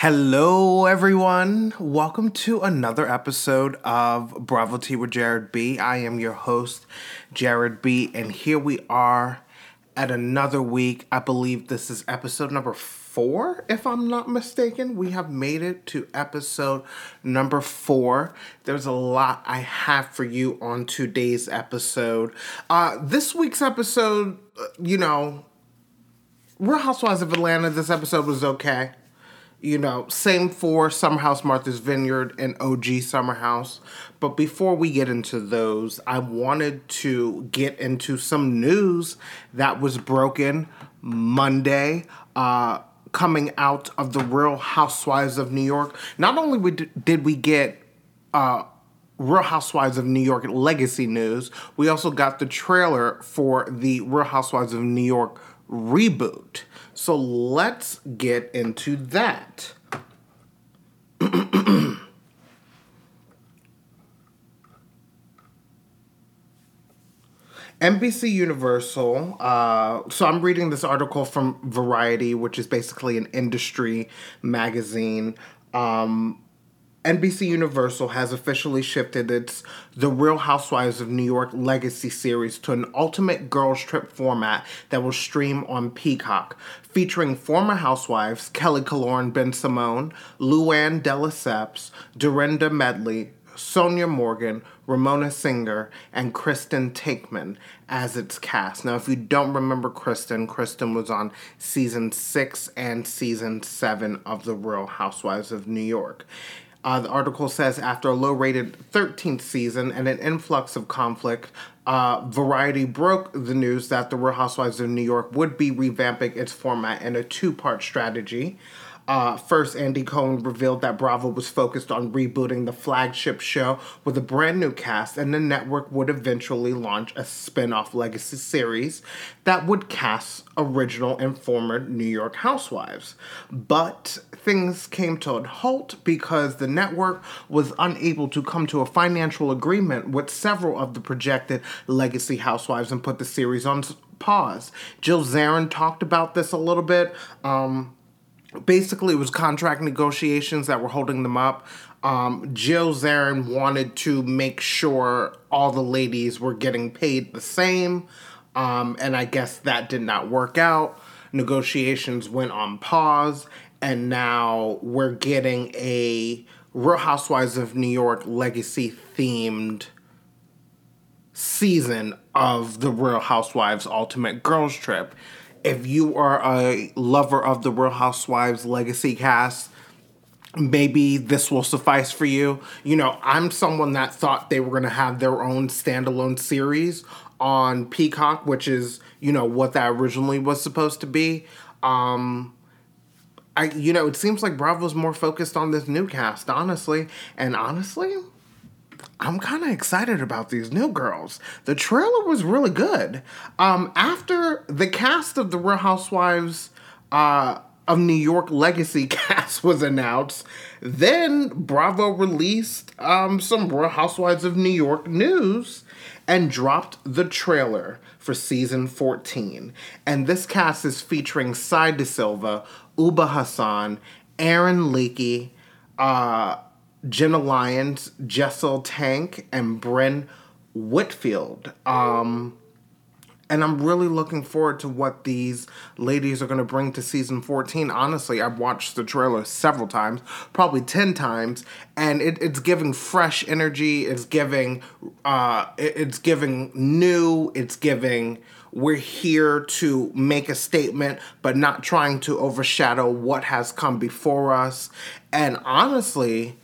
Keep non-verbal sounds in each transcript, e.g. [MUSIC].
Hello, everyone. Welcome to another episode of Bravo with Jared B. I am your host, Jared B. And here we are at another week. I believe this is episode number four, if I'm not mistaken. We have made it to episode number four. There's a lot I have for you on today's episode. Uh, this week's episode, uh, you know, Real Housewives of Atlanta, this episode was okay you know, same for Summer House, Martha's Vineyard, and OG Summer House. But before we get into those, I wanted to get into some news that was broken Monday, uh, coming out of the Real Housewives of New York. Not only did we get uh, Real Housewives of New York legacy news, we also got the trailer for the Real Housewives of New York reboot. So let's get into that. [CLEARS THROAT] NBC Universal. Uh, so I'm reading this article from Variety, which is basically an industry magazine. Um, NBC Universal has officially shifted its The Real Housewives of New York Legacy series to an ultimate girls' trip format that will stream on Peacock, featuring former housewives Kelly Killoren Bensimon, Luann de Lesseps, Dorinda Medley, Sonja Morgan, Ramona Singer, and Kristen Taekman as its cast. Now, if you don't remember Kristen, Kristen was on season six and season seven of The Real Housewives of New York. Uh, the article says after a low rated 13th season and an influx of conflict, uh, Variety broke the news that The Real Housewives of New York would be revamping its format in a two part strategy. Uh, first, Andy Cohen revealed that Bravo was focused on rebooting the flagship show with a brand new cast, and the network would eventually launch a spin off legacy series that would cast original and former New York housewives. But things came to a halt because the network was unable to come to a financial agreement with several of the projected legacy housewives and put the series on pause. Jill Zarin talked about this a little bit. Um, basically it was contract negotiations that were holding them up. Um, Jill Zarin wanted to make sure all the ladies were getting paid the same, um, and I guess that did not work out. Negotiations went on pause, and now we're getting a Real Housewives of New York legacy themed season of the Real Housewives Ultimate Girls Trip if you are a lover of the Real Housewives legacy cast, maybe this will suffice for you. You know, I'm someone that thought they were going to have their own standalone series on Peacock, which is, you know, what that originally was supposed to be. Um I you know, it seems like Bravo's more focused on this new cast, honestly. And honestly, I'm kind of excited about these new girls. The trailer was really good. Um, after the cast of the Real Housewives uh, of New York Legacy [LAUGHS] cast was announced, then Bravo released um, some Real Housewives of New York news and dropped the trailer for season 14. And this cast is featuring Sai De Silva, Ubah Hassan, Erin Lichy, uh, Jenna Lyons, Jessel Taank, and Brynn Whitfield. Um, and I'm really looking forward to what these ladies are going to bring to season 14. Honestly, I've watched the trailer several times, probably 10 times, and it, it's giving fresh energy. It's giving, uh, it, it's giving new. It's giving. We're here to make a statement, but not trying to overshadow what has come before us. And honestly,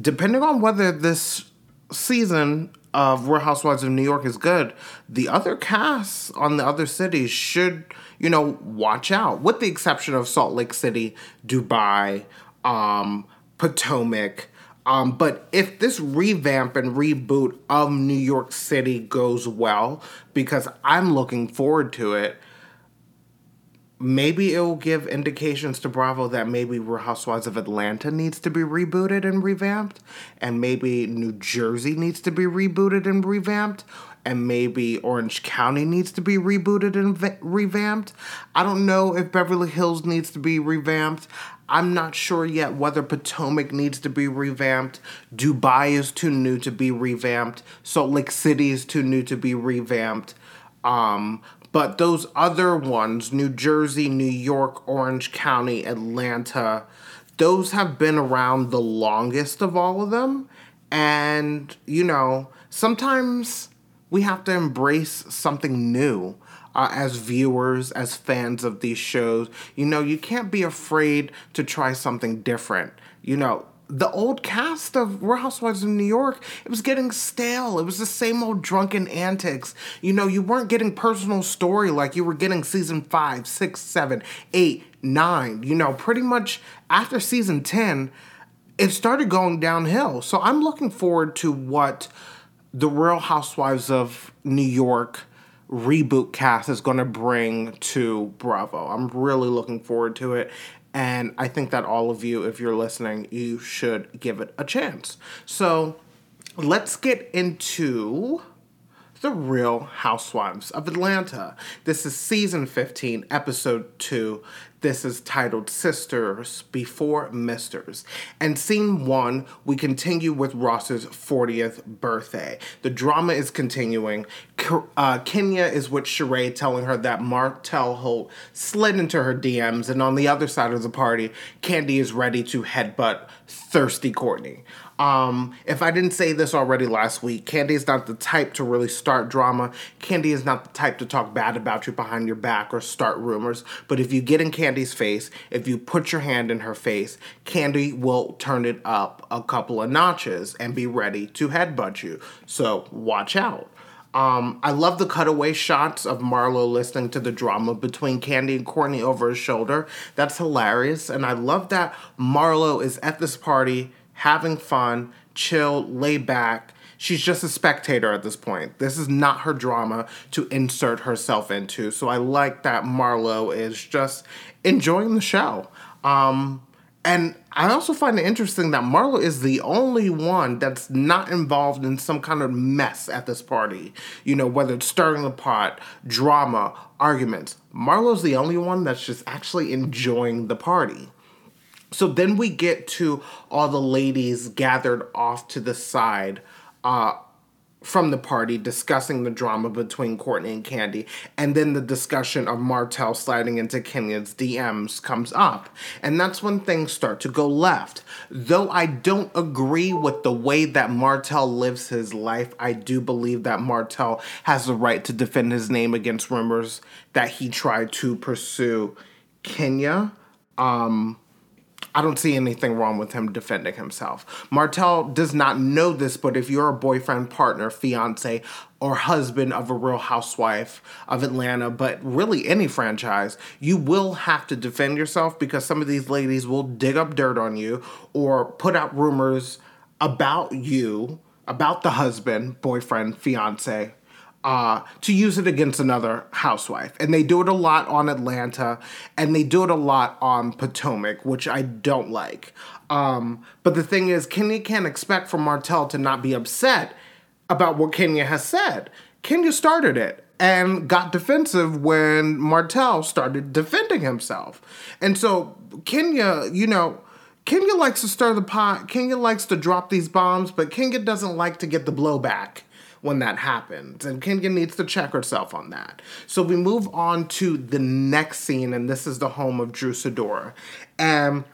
depending on whether this season of Real Housewives of New York is good, the other casts on the other cities should, you know, watch out. With the exception of Salt Lake City, Dubai, um, Potomac. Um, but if this revamp and reboot of New York City goes well, because I'm looking forward to it, maybe it will give indications to Bravo that maybe Real Housewives of Atlanta needs to be rebooted and revamped, and maybe New Jersey needs to be rebooted and revamped, and maybe Orange County needs to be rebooted and v- revamped. I don't know if Beverly Hills needs to be revamped. I'm not sure yet whether Potomac needs to be revamped. Dubai is too new to be revamped. Salt Lake City is too new to be revamped. Um, but those other ones, New Jersey, New York, Orange County, Atlanta, those have been around the longest of all of them. And, you know, sometimes we have to embrace something new. Uh, as viewers, as fans of these shows, you know, you can't be afraid to try something different. You know, the old cast of Real Housewives of New York, it was getting stale. It was the same old drunken antics. You know, you weren't getting personal story like you were getting season five, six, seven, eight, nine. You know, pretty much after season 10, it started going downhill. So I'm looking forward to what the Real Housewives of New York reboot cast is going to bring to Bravo. I'm really looking forward to it. And I think that all of you, if you're listening, you should give it a chance. So let's get into the Real Housewives of Atlanta. This is season 15, episode 2. This is titled Sisters Before Misters. And scene one, we continue with Ross's 40th birthday. The drama is continuing. Uh, Kenya is with Sheree telling her that Martell Holt slid into her DMs, and on the other side of the party, Candy is ready to headbutt thirsty Courtney. Um, if I didn't say this already last week, Candy is not the type to really start drama. Candy is not the type to talk bad about you behind your back or start rumors. But if you get in Candy's face, if you put your hand in her face, Candy will turn it up a couple of notches and be ready to headbutt you. So watch out. Um, I love the cutaway shots of Marlo listening to the drama between Candy and Courtney over his shoulder. That's hilarious. And I love that Marlo is at this party having fun, chill, lay back. She's just a spectator at this point. This is not her drama to insert herself into. So I like that Marlo is just enjoying the show. Um, and I also find it interesting that Marlo is the only one that's not involved in some kind of mess at this party. You know, whether it's stirring the pot, drama, arguments. Marlo's the only one that's just actually enjoying the party. So then we get to all the ladies gathered off to the side uh, from the party discussing the drama between Courtney and Candy. And then the discussion of Martell sliding into Kenya's DMs comes up. And that's when things start to go left. Though I don't agree with the way that Martell lives his life, I do believe that Martell has the right to defend his name against rumors that he tried to pursue Kenya. Um, I don't see anything wrong with him defending himself. Martell does not know this, but if you're a boyfriend, partner, fiance, or husband of a real housewife of Atlanta, but really any franchise, you will have to defend yourself because some of these ladies will dig up dirt on you or put out rumors about you, about the husband, boyfriend, fiance, uh, to use it against another housewife. And they do it a lot on Atlanta and they do it a lot on Potomac, which I don't like. Um, but the thing is, Kenya can't expect for Martell to not be upset about what Kenya has said. Kenya started it and got defensive when Martell started defending himself. And so Kenya, you know, Kenya likes to stir the pot. Kenya likes to drop these bombs, but Kenya doesn't like to get the blowback when that happens. And Kenya needs to check herself on that. So we move on to the next scene, and this is the home of Drew Sidora. And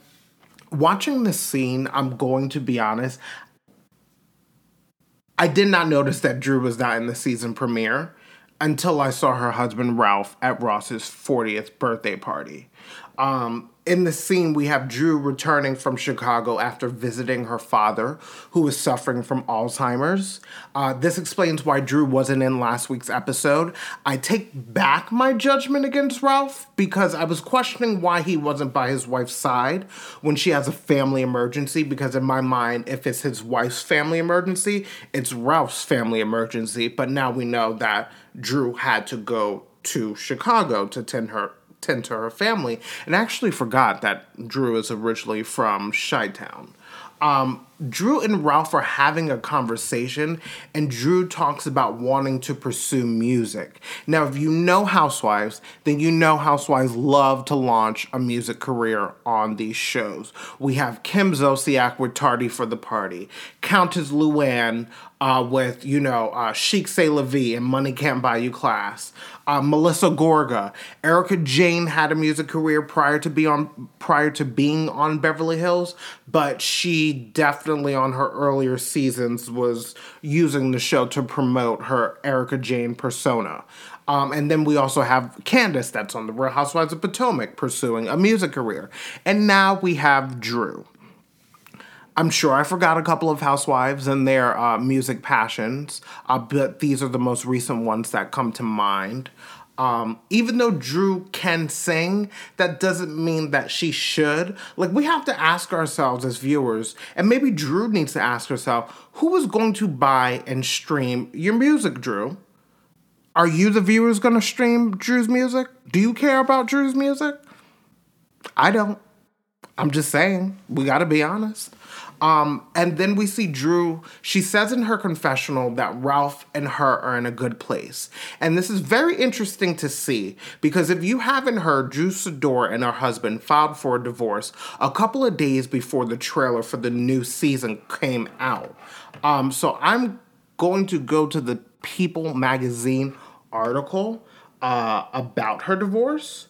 watching this scene, I'm going to be honest, I did not notice that Drew was not in the season premiere until I saw her husband Ralph at Ross's 40th birthday party. Um, in the scene, we have Drew returning from Chicago after visiting her father, who is suffering from Alzheimer's. Uh, this explains why Drew wasn't in last week's episode. I take back my judgment against Ralph because I was questioning why he wasn't by his wife's side when she has a family emergency. Because in my mind, if it's his wife's family emergency, it's Ralph's family emergency. But now we know that Drew had to go to Chicago to tend her tend to her family, and actually forgot that Drew is originally from Chi Town. Um, Drew and Ralph are having a conversation, and Drew talks about wanting to pursue music. Now, if you know Housewives, then you know Housewives love to launch a music career on these shows. We have Kim Zolciak with Tardy for the Party, Countess Luann uh, with, you know, uh, Chic C'est La Vie and Money Can't Buy You Class. Uh, Melissa Gorga, Erika Jayne had a music career prior to be on prior to being on Beverly Hills, but she definitely on her earlier seasons was using the show to promote her Erika Jayne persona. Um, and then we also have Candiace, that's on the Real Housewives of Potomac, pursuing a music career. And now we have Drew. I'm sure I forgot a couple of housewives and their uh, music passions, uh, but these are the most recent ones that come to mind. Um, even though Drew can sing, that doesn't mean that she should. Like, we have to ask ourselves as viewers, and maybe Drew needs to ask herself who is going to buy and stream your music, Drew? Are you the viewers going to stream Drew's music? Do you care about Drew's music? I don't. I'm just saying, we got to be honest. Um, and then we see Drew. She says in her confessional that Ralph and her are in a good place. And this is very interesting to see because if you haven't heard, Drew Sidora and her husband filed for a divorce a couple of days before the trailer for the new season came out. Um, so I'm going to go to the People magazine article uh, about her divorce.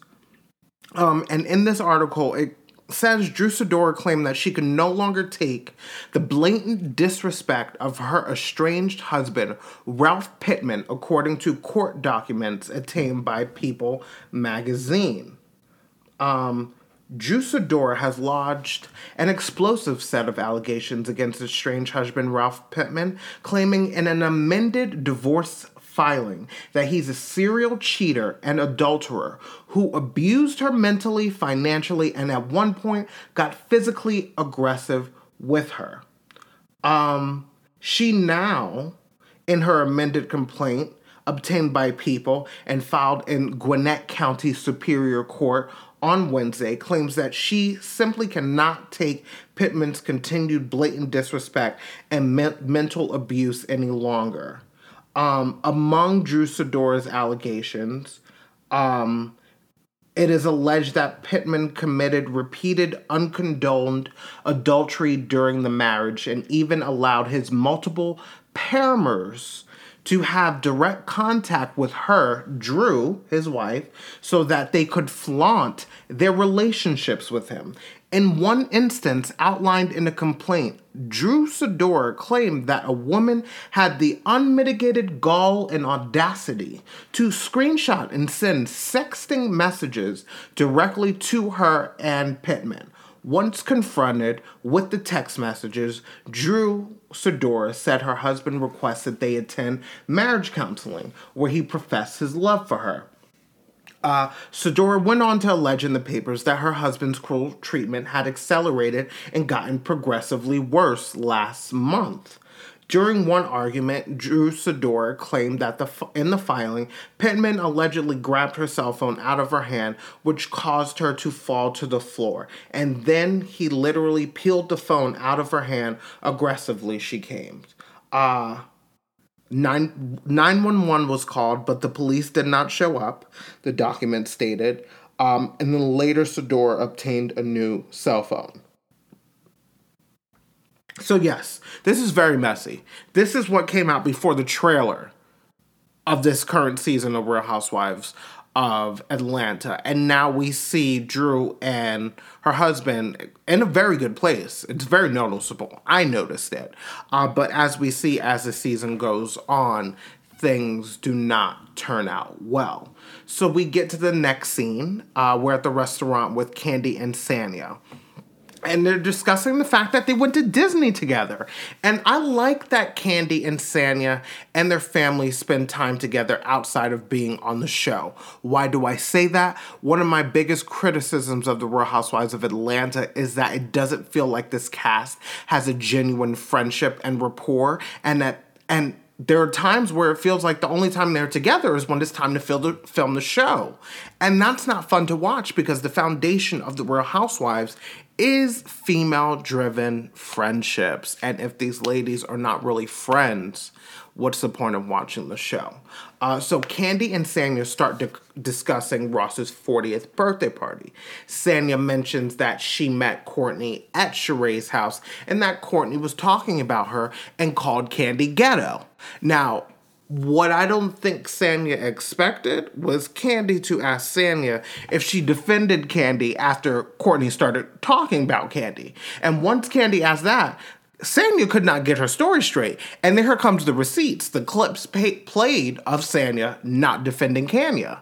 Um, and in this article, it says Drew Sidora claimed that she could no longer take the blatant disrespect of her estranged husband, Ralph Pittman, according to court documents obtained by People magazine. Um, Drew has lodged an explosive set of allegations against estranged husband Ralph Pittman, claiming in an amended divorce filing that he's a serial cheater and adulterer who abused her mentally, financially, and at one point got physically aggressive with her. Um, she now, in her amended complaint, obtained by people and filed in Gwinnett County Superior Court on Wednesday, claims that she simply cannot take Pittman's continued blatant disrespect and me- mental abuse any longer. Um, among Drew Sidora's allegations, um, it is alleged that Pittman committed repeated uncondoned adultery during the marriage and even allowed his multiple paramours to have direct contact with her, Drew, his wife, so that they could flaunt their relationships with him. In one instance outlined in a complaint, Drew Sidora claimed that a woman had the unmitigated gall and audacity to screenshot and send sexting messages directly to her and Pittman. Once confronted with the text messages, Drew Sidora said her husband requested they attend marriage counseling, where he professed his love for her. Uh, went on to allege in the papers that her husband's cruel treatment had accelerated and gotten progressively worse last month. During one argument, Drew Sidora claimed that the in the filing, Pittman allegedly grabbed her cell phone out of her hand, which caused her to fall to the floor. And then he literally peeled the phone out of her hand aggressively, she claimed. Uh, 9, 911 was called, but the police did not show up, the document stated. Um, and then later, Sidora obtained a new cell phone. So, yes, this is very messy. This is what came out before the trailer of this current season of Real Housewives of Atlanta. And now we see Drew and her husband in a very good place. It's very noticeable. I noticed it. Uh, but as we see as the season goes on, things do not turn out well. So we get to the next scene. Uh, we're at the restaurant with Candy and Sanya and they're discussing the fact that they went to Disney together. And I like that Candy and Sanya and their family spend time together outside of being on the show. Why do I say that? One of my biggest criticisms of The Real Housewives of Atlanta is that it doesn't feel like this cast has a genuine friendship and rapport, and that and there are times where it feels like the only time they're together is when it's time to the, film the show. And that's not fun to watch because the foundation of the Real Housewives is female driven friendships. And if these ladies are not really friends, what's the point of watching the show? Uh, so Candy and Sanya start di- discussing Ross's 40th birthday party. Sanya mentions that she met Courtney at Sheree's house and that Courtney was talking about her and called Candy ghetto. Now, what I don't think Sanya expected was Candy to ask Sanya if she defended Candy after Courtney started talking about Candy. And once Candy asked that, Sanya could not get her story straight. And then here comes the receipts, the clips pay- played of Sanya not defending Kenya.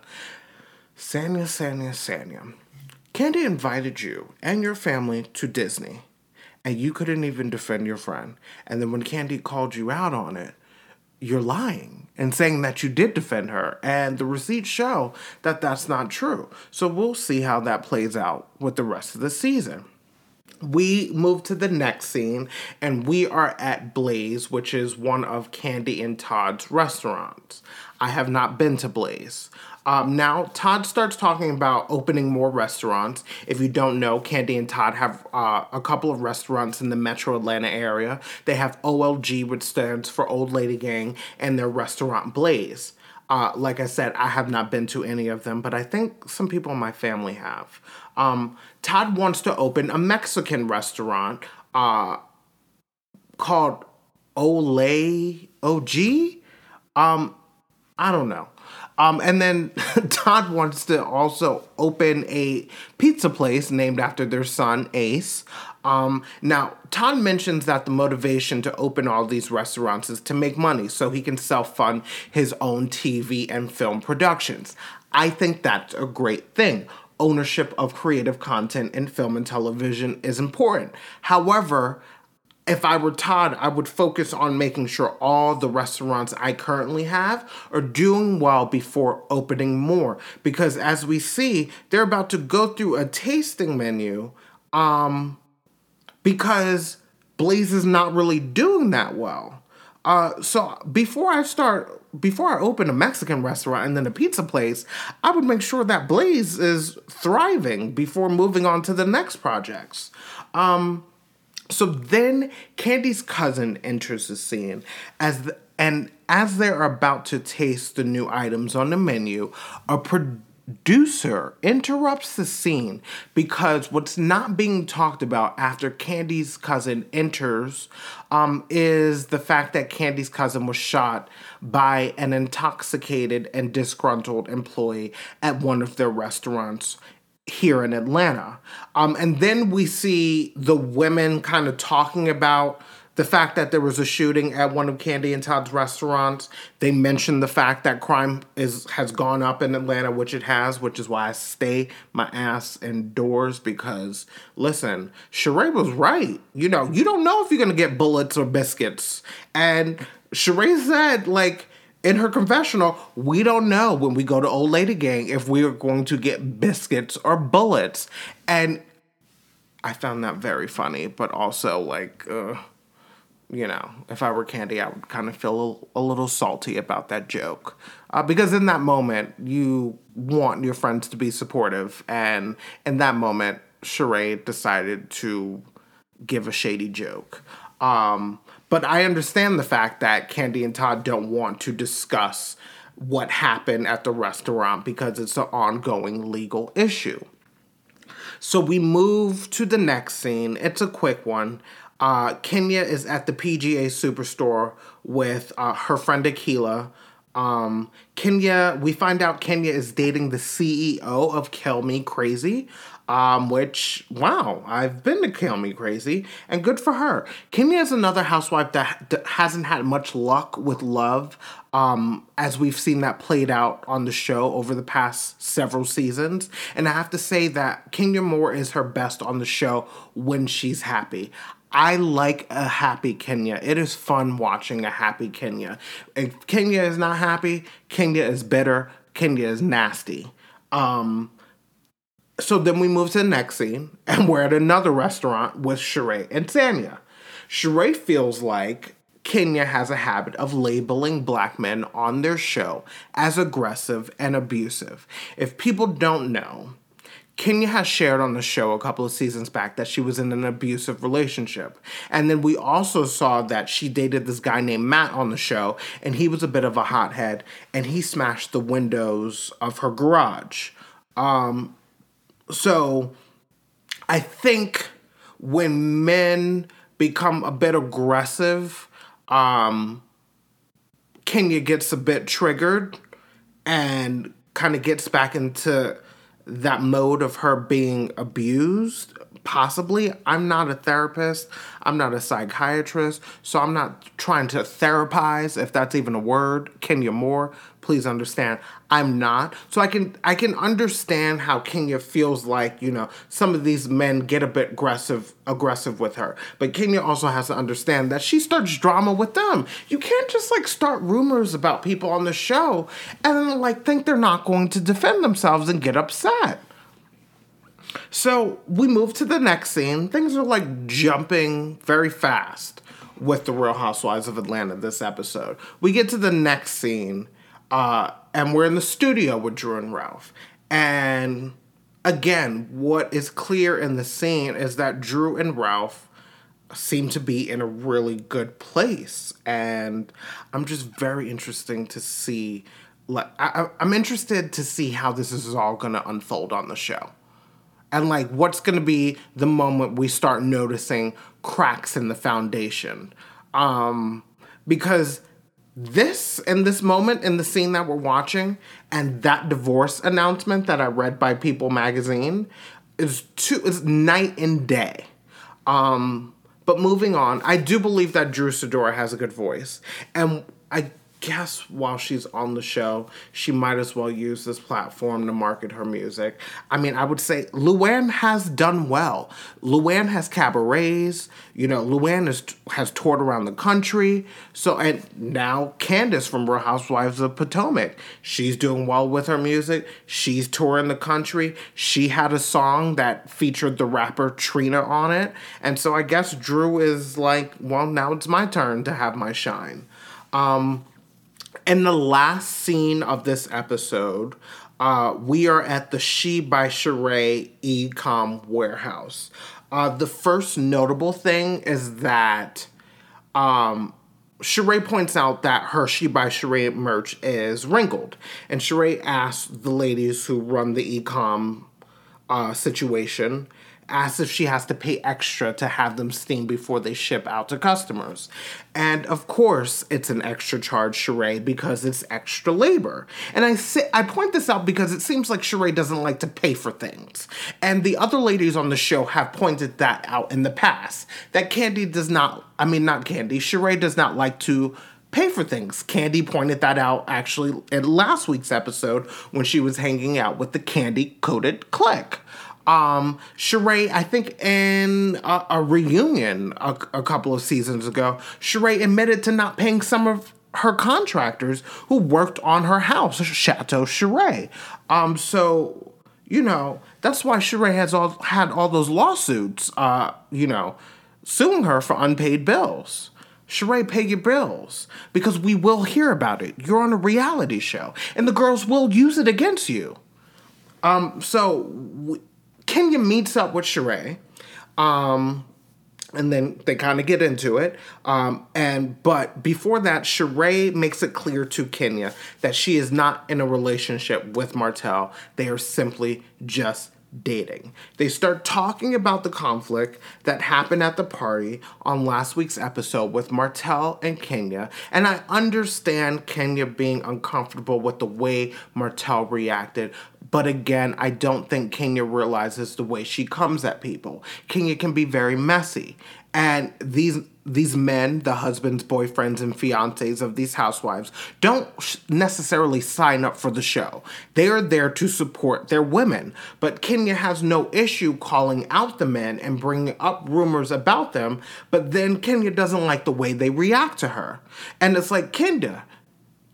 Sanya, Sanya, Sanya. Candy invited you and your family to Disney, and you couldn't even defend your friend. And then when Candy called you out on it, you're lying and saying that you did defend her. And the receipts show that that's not true. So we'll see how that plays out with the rest of the season we move to the next scene and we are at Blaze, which is one of Candy and Todd's restaurants. I have not been to Blaze. Um, now, Todd starts talking about opening more restaurants. If you don't know, Candy and Todd have uh, a couple of restaurants in the metro Atlanta area. They have OLG, which stands for Old Lady Gang, and their restaurant Blaze. Uh, like I said, I have not been to any of them, but I think some people in my family have. Um, Todd wants to open a Mexican restaurant uh, called Ole OG. Um, I don't know. Um, and then [LAUGHS] Todd wants to also open a pizza place named after their son, Ace. Um, now, Todd mentions that the motivation to open all these restaurants is to make money so he can self fund his own TV and film productions. I think that's a great thing ownership of creative content in film and television is important. However, if I were Todd, I would focus on making sure all the restaurants I currently have are doing well before opening more. Because as we see, they're about to go through a tasting menu um, because Blaze is not really doing that well. Uh, so before I start before I open a Mexican restaurant and then a pizza place, I would make sure that Blaze is thriving before moving on to the next projects. Um, so then Candy's cousin enters the scene as the, and as they're about to taste the new items on the menu, a producer interrupts the scene because what's not being talked about after Candy's cousin enters um, is the fact that Candy's cousin was shot by an intoxicated and disgruntled employee at one of their restaurants here in Atlanta. Um, and then we see the women kind of talking about the fact that there was a shooting at one of Candy and Todd's restaurants. They mentioned the fact that crime is has gone up in Atlanta, which it has, which is why I stay my ass indoors because listen, Sheree was right. You know, you don't know if you're gonna get bullets or biscuits. And Sheree said, like, in her confessional, we don't know when we go to Old Lady Gang if we are going to get biscuits or bullets. And I found that very funny, but also like, uh, you know, if I were Candy, I would kind of feel a, a little salty about that joke. Uh, because in that moment, you want your friends to be supportive. And in that moment, Sheree decided to give a shady joke. Um, but I understand the fact that Candy and Todd don't want to discuss what happened at the restaurant because it's an ongoing legal issue. So we move to the next scene. It's a quick one. Uh, Kenya is at the PGA Superstore with uh, her friend Akila. Um, Kenya, we find out Kenya is dating the CEO of Kill Me Crazy, um, which, wow, I've been to Kill Me Crazy, and good for her. Kenya is another housewife that, that hasn't had much luck with love, um, as we've seen that played out on the show over the past several seasons. And I have to say that Kenya Moore is her best on the show when she's happy. I like a happy Kenya. It is fun watching a happy Kenya. If Kenya is not happy, Kenya is bitter, Kenya is nasty. Um, so then we move to the next scene, and we're at another restaurant with Sheree and Sanya. Sheree feels like Kenya has a habit of labeling black men on their show as aggressive and abusive. If people don't know, Kenya has shared on the show a couple of seasons back that she was in an abusive relationship. And then we also saw that she dated this guy named Matt on the show, and he was a bit of a hothead, and he smashed the windows of her garage. Um, so I think when men become a bit aggressive, um, Kenya gets a bit triggered and kind of gets back into that mode of her being abused possibly. I'm not a therapist. I'm not a psychiatrist. So i'm not trying to therapize if that's even a word kenya moore please understand i'm not. So i can i can understand how kenya feels like you know some of these men get a bit aggressive aggressive with her. But kenya also has to understand that she starts drama with them. You can't just like start rumors about people on the show and then like think they're not going to defend themselves and get upset. So we move to the next scene. Things are like jumping very fast with the Real Housewives of Atlanta this episode. We get to the next scene, uh, and we're in the studio with Drew and Ralph. And again, what is clear in the scene is that Drew and Ralph seem to be in a really good place. And I'm just very interesting to see. Like, I, I'm interested to see how this is all going to unfold on the show and like what's going to be the moment we start noticing cracks in the foundation um because this in this moment in the scene that we're watching and that divorce announcement that i read by people magazine is two is night and day. Um but moving on i do believe that drew sidora has a good voice. And i guess while she's on the show, she might as well use this platform to market her music. I mean, I would say Luann has done well. Luann has cabarets, you know, Luann has toured around the country. So, and now Candiace from Real Housewives of Potomac, she's doing well with her music. She's touring the country. She had a song that featured the rapper Trina on it. And so I guess Drew is like, well, now it's my turn to have my shine. Um, in the last scene of this episode, uh, we are at the She by Sheree Ecom warehouse. Uh, the first notable thing is that um, Sheree points out that her She by Sheree merch is wrinkled. And Sheree asks the ladies who run the ecom uh, situation asks if she has to pay extra to have them steam before they ship out to customers. And of course, it's an extra charge, Sheree, because it's extra labor. And I say, I point this out because it seems like Sheree doesn't like to pay for things. And the other ladies on the show have pointed that out in the past. That Candy does not, I mean, not Candy, Sheree does not like to pay for things. Candy pointed that out actually in last week's episode when she was hanging out with the candy Coated Clique. Um, Sheree, I think in a, a reunion a, a, couple of seasons ago, Sheree admitted to not paying some of her contractors who worked on her house, Chateau Sheree. Um, so you know that's why Sheree has all had all those lawsuits. Uh, you know, suing her for unpaid bills. Sheree, pay your bills because we will hear about it. You're on a reality show, and the girls will use it against you. Um, so Kenya meets up with Sheree. Um, and then they kind of get into it. Um, and but before that, Sheree makes it clear to Kenya that she is not in a relationship with Martell. They are simply just dating. They start talking about the conflict that happened at the party on last week's episode with Martell and Kenya. And I understand Kenya being uncomfortable with the way Martell reacted, but again, I don't think Kenya realizes the way she comes at people. Kenya can be very messy. And these these men, the husbands, boyfriends, and fiancés of these housewives, don't necessarily sign up for the show. They are there to support their women. But Kenya has no issue calling out the men and bringing up rumors about them. But then Kenya doesn't like the way they react to her. And it's like, Kenya,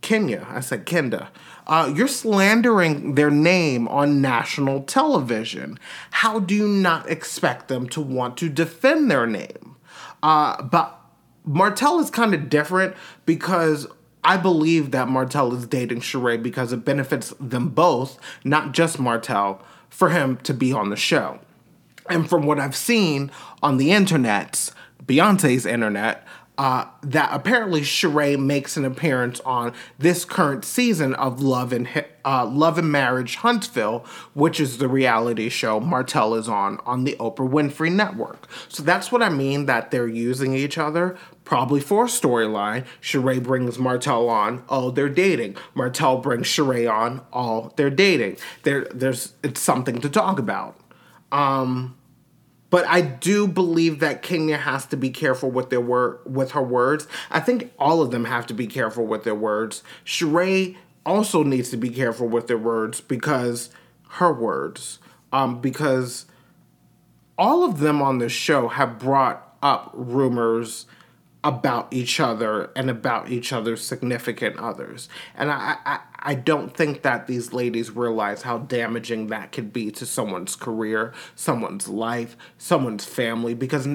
Kenya, I said Kenda, uh, you're slandering their name on national television. How do you not expect them to want to defend their name? Uh, but Martell is kind of different because I believe that Martell is dating Sheree because it benefits them both, not just Martell, for him to be on the show. And from what I've seen on the internet, Beyonce's internet, uh, that apparently Sheree makes an appearance on this current season of Love and uh, Love and Marriage Huntsville, which is the reality show Martell is on on the Oprah Winfrey Network. So that's what I mean that they're using each other probably for a storyline. Sheree brings Martell on, oh they're dating. Martell brings Sheree on, oh they're dating. There, there's it's something to talk about. Um, but I do believe that Kenya has to be careful with their word with her words. I think all of them have to be careful with their words. Sheree also needs to be careful with their words because her words. Um, because all of them on the show have brought up rumors about each other and about each other's significant others. And I, I, I don't think that these ladies realize how damaging that could be to someone's career, someone's life, someone's family, because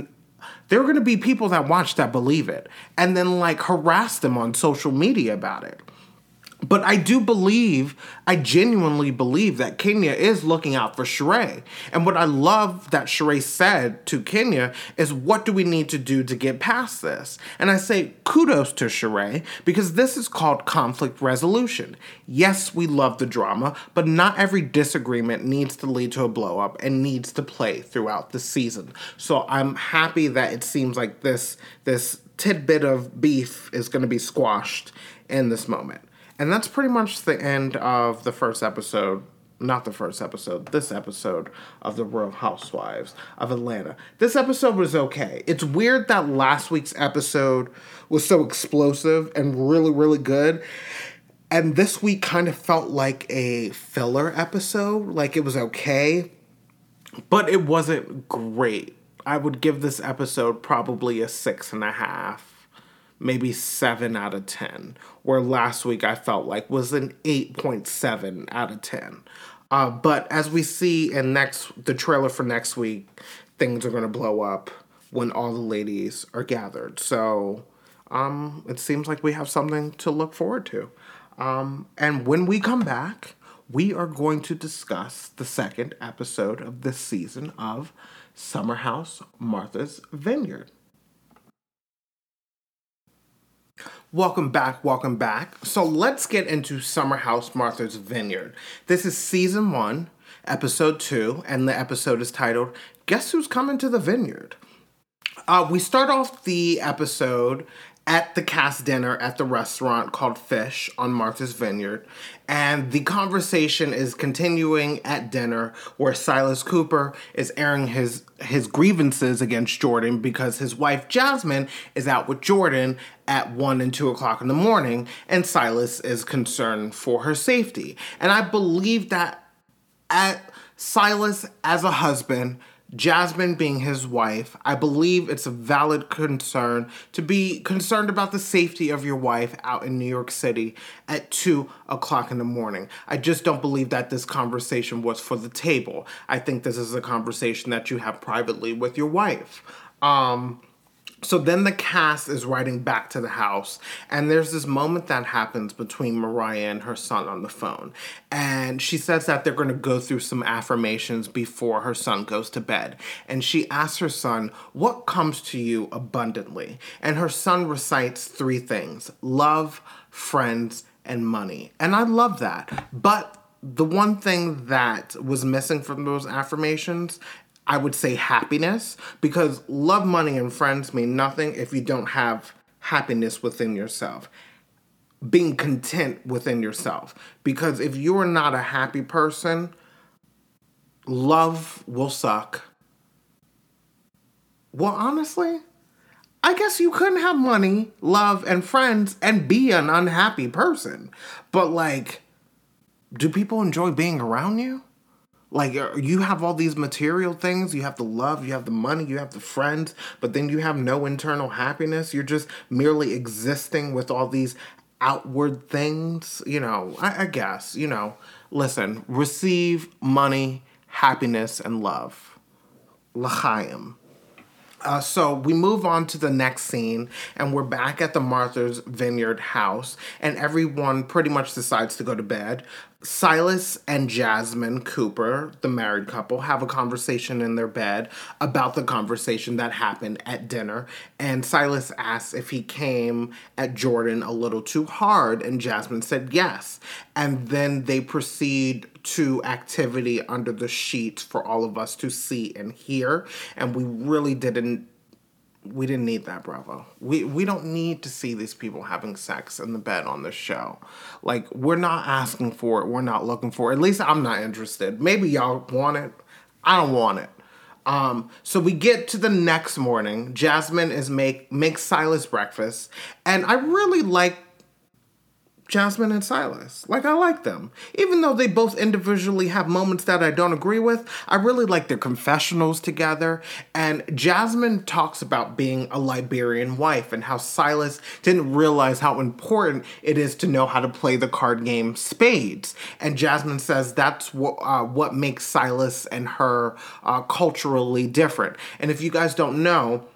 there are going to be people that watch that believe it and then like harass them on social media about it. But I do believe, I genuinely believe that Kenya is looking out for Sheree. And what I love that Sheree said to Kenya is, what do we need to do to get past this? And I say kudos to Sheree because this is called conflict resolution. Yes, we love the drama, but not every disagreement needs to lead to a blow up and needs to play throughout the season. So I'm happy that it seems like this this tidbit of beef is going to be squashed in this moment. And that's pretty much the end of the first episode. Not the first episode, this episode of The Real Housewives of Atlanta. This episode was okay. It's weird that last week's episode was so explosive and really, really good. And this week kind of felt like a filler episode. Like it was okay, but it wasn't great. I would give this episode probably a six and a half maybe 7 out of 10, where last week I felt like was an 8.7 out of 10. Uh, but as we see in next the trailer for next week, things are going to blow up when all the ladies are gathered. So um, it seems like we have something to look forward to. Um, and when we come back, we are going to discuss the second episode of this season of Summer House Martha's Vineyard. Welcome back, welcome back. So let's get into Summer House Martha's Vineyard. This is season one, episode two, and the episode is titled Guess Who's Coming to the Vineyard? Uh, we start off the episode at the cast dinner at the restaurant called Fish on Martha's Vineyard. And the conversation is continuing at dinner where Silas Cooper is airing his his grievances against Jordan because his wife Jasmine is out with Jordan at one and two o'clock in the morning, and Silas is concerned for her safety. And I believe that at Silas as a husband Jasmine being his wife, I believe it's a valid concern to be concerned about the safety of your wife out in New York City at 2 o'clock in the morning. I just don't believe that this conversation was for the table. I think this is a conversation that you have privately with your wife. Um, so then the cast is riding back to the house, and there's this moment that happens between Mariah and her son on the phone. And she says that they're going to go through some affirmations before her son goes to bed. And she asks her son, What comes to you abundantly? And her son recites three things love, friends, and money. And I love that. But the one thing that was missing from those affirmations I would say happiness because love, money, and friends mean nothing if you don't have happiness within yourself. Being content within yourself. Because if you're not a happy person, love will suck. Well, honestly, I guess you couldn't have money, love, and friends and be an unhappy person. But, like, do people enjoy being around you? Like uh, you have all these material things, you have the love, you have the money, you have the friends, but then you have no internal happiness. You're just merely existing with all these outward things. You know, I, I guess, you know, listen, receive money, happiness, and love. L'chaim. Uh, so we move on to the next scene, and we're back at the Martha's Vineyard house, and everyone pretty much decides to go to bed. Silas and Jasmine Cooper, the married couple, have a conversation in their bed about the conversation that happened at dinner. And Silas asks if he came at Jordan a little too hard, and Jasmine said yes. And then they proceed to activity under the sheets for all of us to see and hear. And we really didn't we didn't need that, Bravo. We we don't need to see these people having sex in the bed on the show. Like we're not asking for it. We're not looking for it. At least I'm not interested. Maybe y'all want it. I don't want it. Um, so we get to the next morning. Jasmine is make makes Silas breakfast, and I really like Jasmine and Silas. Like, I like them. Even though they both individually have moments that I don't agree with, I really like their confessionals together. And Jasmine talks about being a Liberian wife and how Silas didn't realize how important it is to know how to play the card game spades. And Jasmine says that's what, uh, what makes Silas and her uh, culturally different. And if you guys don't know,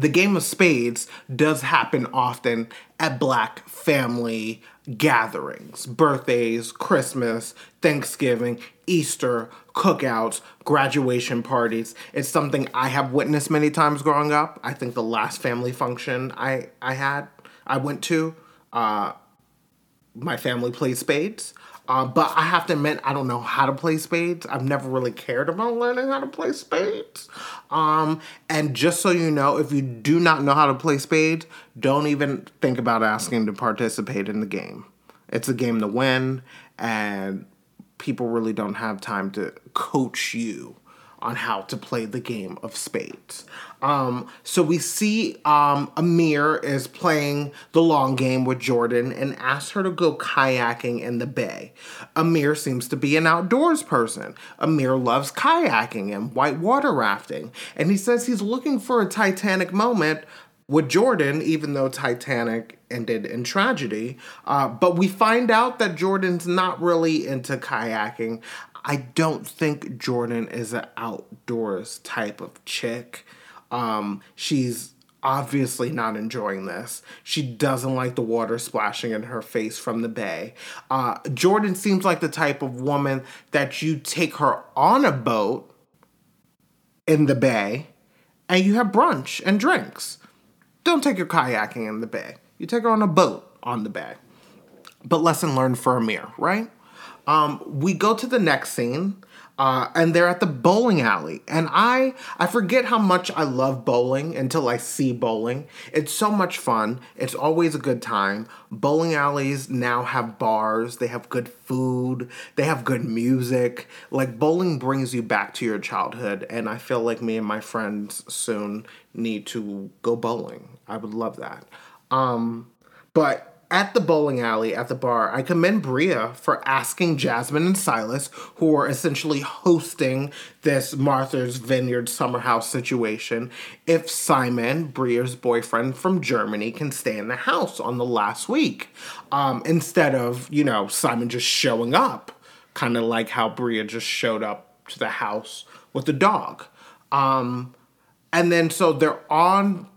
the game of spades does happen often at black family gatherings, birthdays, Christmas, Thanksgiving, Easter, cookouts, graduation parties. It's something I have witnessed many times growing up. I think the last family function I I had, I went to, uh, my family played spades. Uh, but I have to admit, I don't know how to play spades. I've never really cared about learning how to play spades. Um, and just so you know, if you do not know how to play spades, don't even think about asking to participate in the game. It's a game to win, and people really don't have time to coach you on how to play the game of spades. Um, so we see um, Amir is playing the long game with Jordan and asks her to go kayaking in the bay. Amir seems to be an outdoors person. Amir loves kayaking and white water rafting, and he says he's looking for a Titanic moment with Jordan, even though Titanic ended in tragedy. Uh, but we find out that Jordan's not really into kayaking. I don't think Jordan is an outdoors type of chick. Um, she's obviously not enjoying this. She doesn't like the water splashing in her face from the bay. Uh, Jordan seems like the type of woman that you take her on a boat in the bay and you have brunch and drinks. Don't take her kayaking in the bay. You take her on a boat on the bay. But lesson learned for Amir, right? Um, we go to the next scene. Uh, and they're at the bowling alley. And i i forget how much i love bowling until i see bowling. It's so much fun. It's always a good time. Bowling alleys now have bars. They have good food. They have good music. Like bowling brings you back to your childhood and i feel like me and my friends soon need to go bowling. I would love that. Um but at the bowling alley at the bar, I commend Bria for asking Jasmine and Silas, who are essentially hosting this Martha's Vineyard summer house situation, if Simon, Bria's boyfriend from Germany, can stay in the house on the last week. Um, instead of, you know, Simon just showing up, kind of like how Bria just showed up to the house with the dog. Um, and then so they're on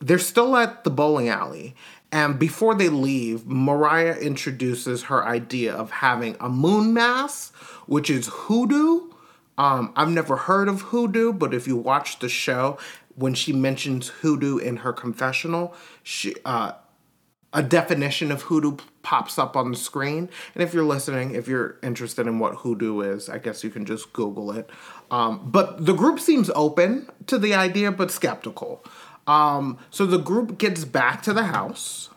they're still at the bowling alley and before they leave, Mariah introduces her idea of having a moon mass, which is hoodoo. Um, I've never heard of hoodoo, but if you watch the show, when she mentions hoodoo in her confessional, she uh, a definition of hoodoo pops up on the screen. And if you're listening, if you're interested in what hoodoo is, I guess you can just Google it. Um, but the group seems open to the idea, but skeptical. Um, so the group gets back to the house,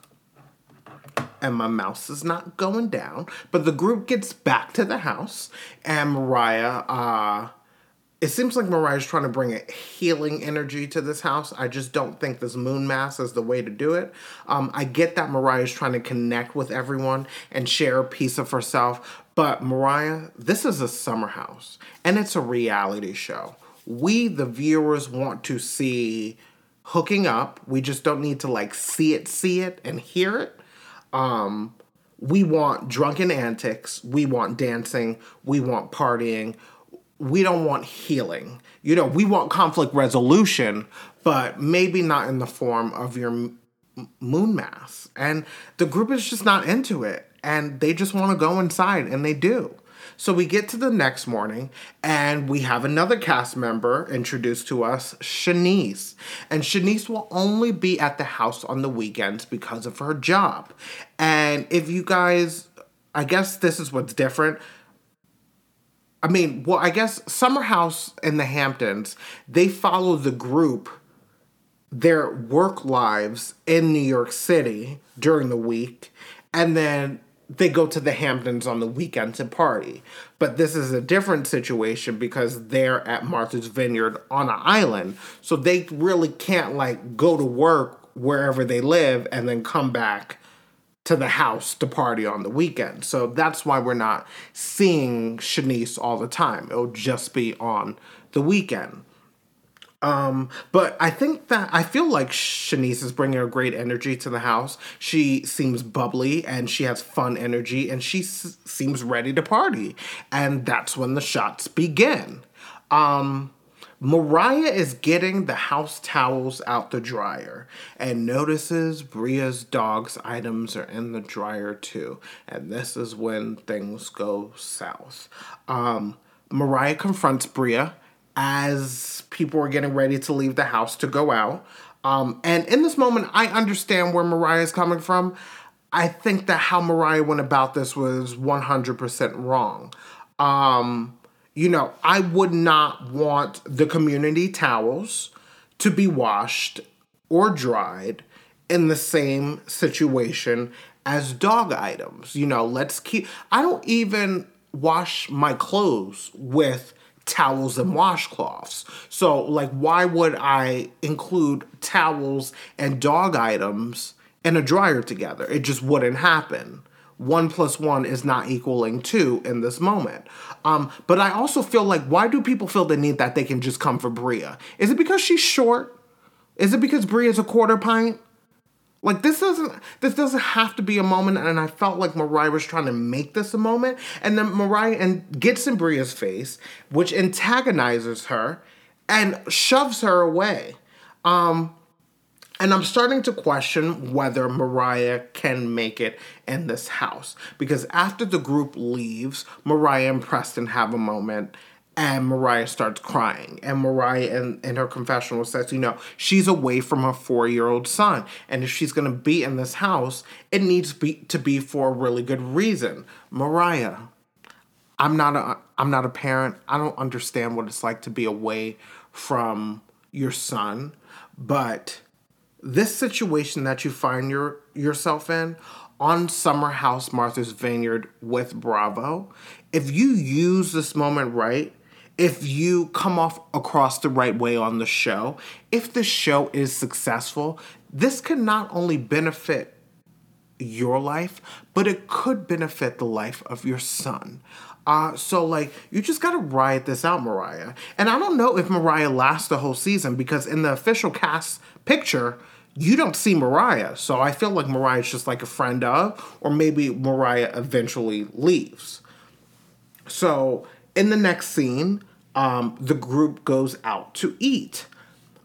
and my mouse is not going down. But the group gets back to the house, and Mariah, uh, it seems like Mariah's trying to bring a healing energy to this house. I just don't think this moon mass is the way to do it. Um, I get that Mariah's trying to connect with everyone and share a piece of herself, but Mariah, this is a summer house and it's a reality show. We, the viewers, want to see hooking up. We just don't need to like see it, see it, and hear it. Um, we want drunken antics. We want dancing. We want partying. we don't want healing. You know, we want conflict resolution, but maybe not in the form of your m- moon mass. And the group is just not into it. And they just want to go inside, and they do. So we get to the next morning and we have another cast member introduced to us, Shanice. And Shanice will only be at the house on the weekends because of her job. And if you guys, I guess this is what's different. I mean, well, I guess Summer House in the Hamptons, they follow the group their work lives in New York City during the week, and then they go to the Hamptons on the weekend to party. But this is a different situation because they're at Martha's Vineyard on an island. So they really can't like go to work wherever they live and then come back to the house to party on the weekend. So that's why we're not seeing Shanice all the time. It'll just be on the weekend. Um, but I think that I feel like Shanice is bringing a great energy to the house. She seems bubbly and she has fun energy and she s- seems ready to party. And that's when the shots begin. Um, Mariah is getting the house towels out the dryer and notices Bria's dog's items are in the dryer too. And this is when things go south. Um, Mariah confronts Bria as people are getting ready to leave the house to go out. Um, and in this moment, I understand where Mariah is coming from. I think that how Mariah went about this was 100% wrong. Um, you know, I would not want the community towels to be washed or dried in the same situation as dog items. You know, let's keep, I don't even wash my clothes with towels and washcloths. So, like, why would I include towels and dog items in a dryer together? It just wouldn't happen. One plus one is not equaling two in this moment. Um, but I also feel like, why do people feel the need that they can just come for Bria? Is it because she's short? Is it because Bria's a quarter pint? Like this doesn't this doesn't have to be a moment, and I felt like Mariah was trying to make this a moment, and then Mariah and gets in Bria's face, which antagonizes her and shoves her away. Um, and I'm starting to question whether Mariah can make it in this house because after the group leaves, Mariah and Preston have a moment and Mariah starts crying. And Mariah, in, in her confessional, says, you know, she's away from her four year old son. And if she's going to be in this house, it needs to be, to be for a really good reason. Mariah, I'm not a I'm not a parent. I don't understand what it's like to be away from your son, but this situation that you find your yourself in on Summer House Martha's Vineyard with Bravo, if you use this moment right, if you come off across the right way on the show, if the show is successful, this can not only benefit your life, but it could benefit the life of your son. Uh, so like you just gotta ride this out, Mariah. And I don't know if Mariah lasts the whole season because in the official cast picture, you don't see Mariah. So I feel like Mariah's just like a friend of, or maybe Mariah eventually leaves. So in the next scene, um, the group goes out to eat.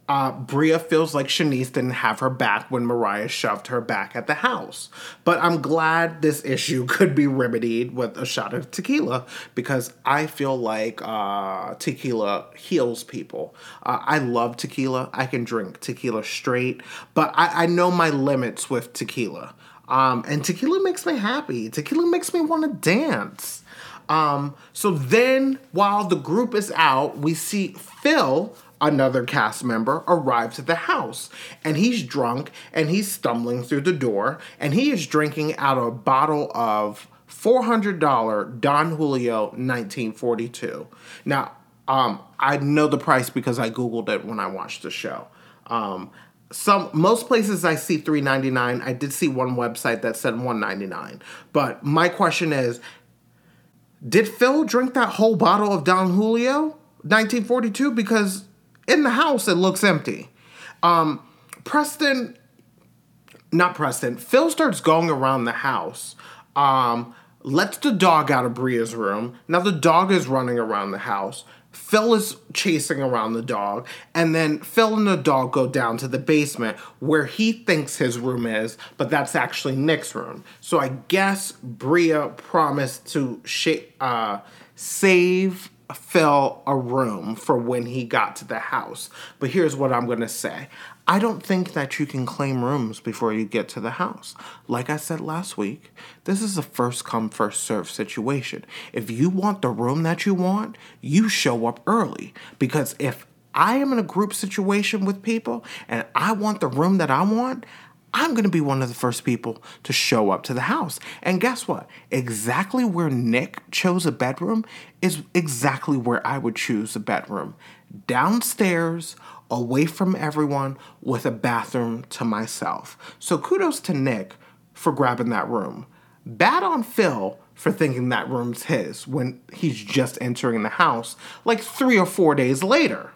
Uh, Bria feels like Shanice didn't have her back when Mariah shoved her back at the house. But I'm glad this issue [LAUGHS] could be remedied with a shot of tequila because I feel like uh, tequila heals people. Uh, I love tequila. I can drink tequila straight, but I, I know my limits with tequila. Um, and tequila makes me happy. Tequila makes me want to dance. Um, so then, while the group is out, we see Phil, another cast member, arrives at the house. And he's drunk and he's stumbling through the door and he is drinking out of a bottle of $400 Don Julio 1942. Now, um, I know the price because I Googled it when I watched the show. Um, some most places I see 3.99. I did see one website that said 1.99. But my question is, did Phil drink that whole bottle of Don Julio 1942? Because in the house it looks empty. Um, Preston, not Preston, Phil starts going around the house. Um, lets the dog out of Bria's room. Now the dog is running around the house. Phil is chasing around the dog, and then Phil and the dog go down to the basement where he thinks his room is, but that's actually Nick's room. So I guess Bria promised to sh- uh, save Phil a room for when he got to the house. But here's what I'm to say I don't think that you can claim rooms before you get to the house. Like I said last week, this is a first come, first serve situation. If you want the room that you want, you show up early. Because if I am in a group situation with people and I want the room that I want, I'm going to be one of the first people to show up to the house. And guess what? Exactly where Nick chose a bedroom is exactly where I would choose a bedroom downstairs away from everyone with a bathroom to myself. So kudos to Nick for grabbing that room. Bad on Phil for thinking that room's his when he's just entering the house like three or four days later.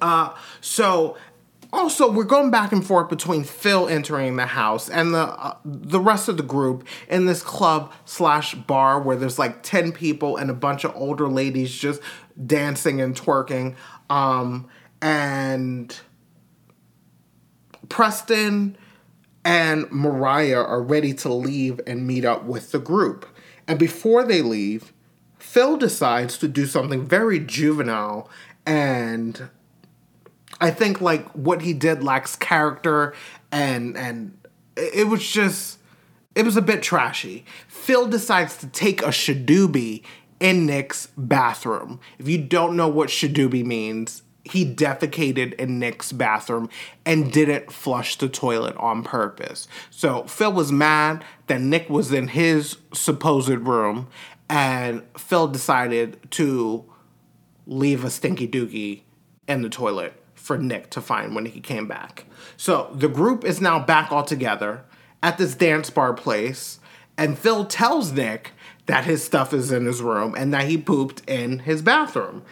Uh, so also we're going back and forth between Phil entering the house and the uh, the rest of the group in this club slash bar where there's like ten people and a bunch of older ladies just dancing and twerking. Um, and Preston and Mariah are ready to leave and meet up with the group. And before they leave, Phil decides to do something very juvenile and I think like what he did lacks character and and it was just it was a bit trashy. Phil decides to take a shadoobie in Nick's bathroom. If you don't know what shadoobie means, he defecated in Nick's bathroom and didn't flush the toilet on purpose. So Phil was mad that Nick was in his supposed room, and Phil decided to leave a stinky dookie in the toilet for Nick to find when he came back. So the group is now back all together at this dance bar place, and Phil tells Nick that his stuff is in his room and that he pooped in his bathroom.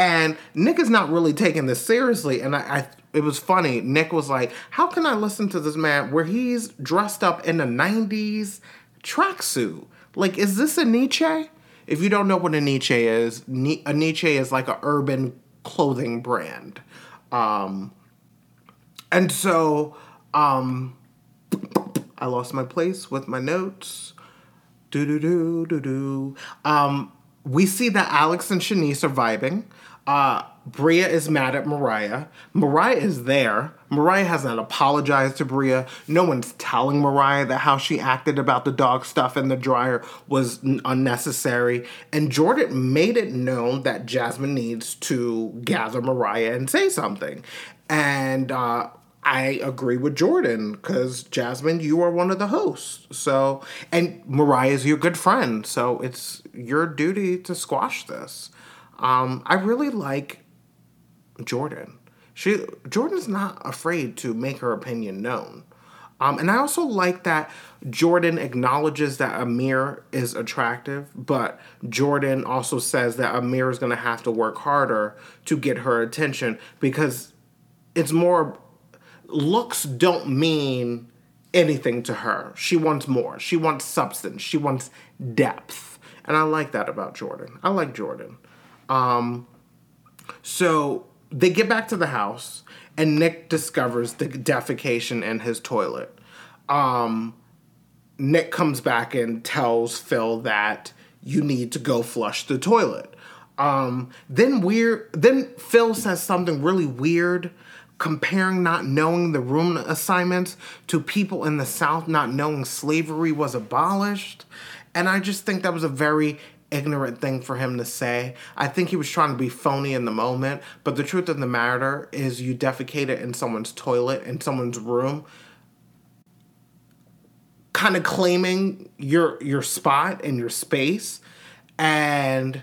And Nick is not really taking this seriously. And I, I, it was funny. Nick was like, "How can I listen to this man where he's dressed up in a '90s tracksuit? Like, is this a Nietzsche?" If you don't know what a Nietzsche is, a Nietzsche is like an urban clothing brand. Um, and so, um, I lost my place with my notes. Do do do do do. Um, we see that Alex and Shanice are vibing. Uh, Bria is mad at Mariah. Mariah is there. Mariah hasn't apologized to Bria. No one's telling Mariah that how she acted about the dog stuff in the dryer was unnecessary. And Jordan made it known that Jasmine needs to gather Mariah and say something. And uh, I agree with Jordan because Jasmine, you are one of the hosts. So, and Mariah is your good friend. So it's your duty to squash this. Um, I really like Jordan. She Jordan's not afraid to make her opinion known. Um, and I also like that Jordan acknowledges that Amir is attractive, but Jordan also says that Amir is going to have to work harder to get her attention because it's more looks don't mean anything to her. She wants more. She wants substance. She wants depth. And I like that about Jordan. I like Jordan. Um, so they get back to the house, and Nick discovers the defecation in his toilet. Um, Nick comes back and tells Phil that you need to go flush the toilet. Um, then weird. Then Phil says something really weird comparing not knowing the room assignments to people in the South not knowing slavery was abolished. And I just think that was a very ignorant thing for him to say. I think he was trying to be phony in the moment, but the truth of the matter is you defecated in someone's toilet, in someone's room, kind of claiming your your spot and your space and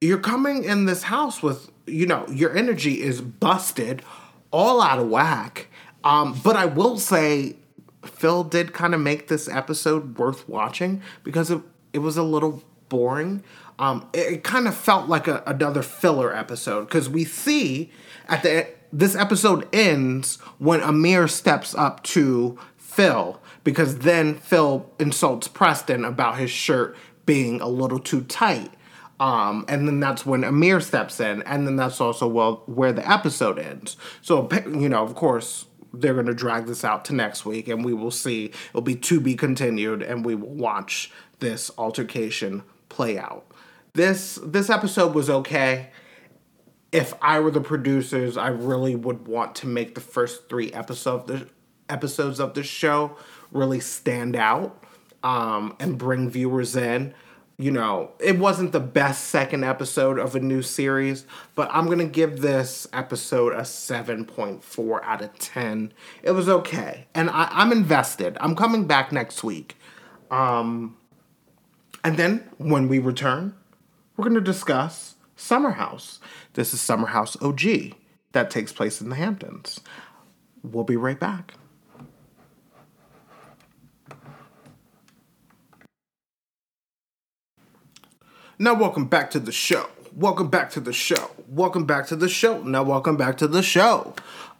you're coming in this house with you know your energy is busted all out of whack. Um, but I will say, Phil did kind of make this episode worth watching because it, it was a little boring. Um, it, it kind of felt like a, another filler episode because we see at the this episode ends when Amir steps up to Phil because then Phil insults Preston about his shirt being a little too tight. Um, and then that's when Amir steps in, and then that's also well where the episode ends. So you know, of course, they're going to drag this out to next week, and we will see. It'll be to be continued, and we will watch this altercation play out. This this episode was okay. If I were the producers, I really would want to make the first three episodes the episodes of the show really stand out um, and bring viewers in you know, it wasn't the best second episode of a new series, but I'm to give this episode a 7.4 out of 10. It was okay. And I, am invested. I'm coming back next week. Um, and then when we return, we're going to discuss Summer House. This is Summer House OG that takes place in the Hamptons. We'll be right back. Now, welcome back to the show. Welcome back to the show. Welcome back to the show. Now, welcome back to the show.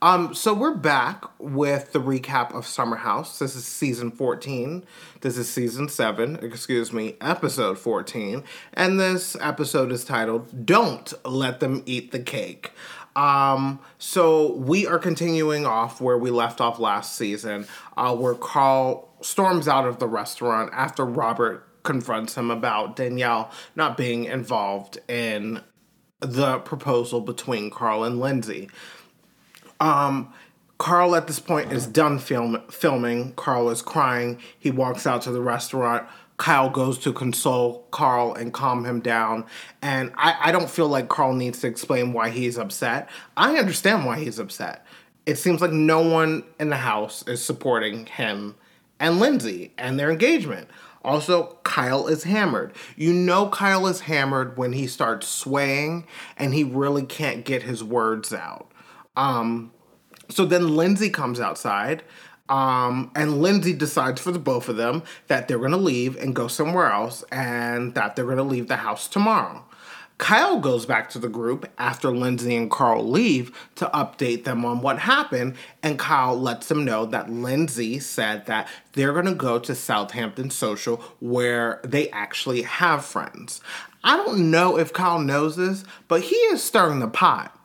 Um, so we're back with the recap of Summer House. This is season 14. This is season 7, excuse me, episode 14. And this episode is titled Don't Let Them Eat the Cake. Um, so we are continuing off where we left off last season, uh, where Carl storms out of the restaurant after Robert confronts him about Danielle not being involved in the proposal between Carl and Lindsay. Um, Carl at this point is done film- filming. Carl is crying. He walks out to the restaurant. Kyle goes to console Carl and calm him down. And I, I don't feel like Carl needs to explain why he's upset. I understand why he's upset. It seems like no one in the house is supporting him and Lindsay and their engagement. Also, Kyle is hammered. You know, Kyle is hammered when he starts swaying and he really can't get his words out. Um, so then Lindsay comes outside, um, and Lindsay decides for the both of them that they're gonna leave and go somewhere else and that they're gonna leave the house tomorrow. Kyle goes back to the group after Lindsay and Carl leave to update them on what happened, and Kyle lets them know that Lindsay said that they're going to go to Southampton Social where they actually have friends. I don't know if Kyle knows this, but he is stirring the pot.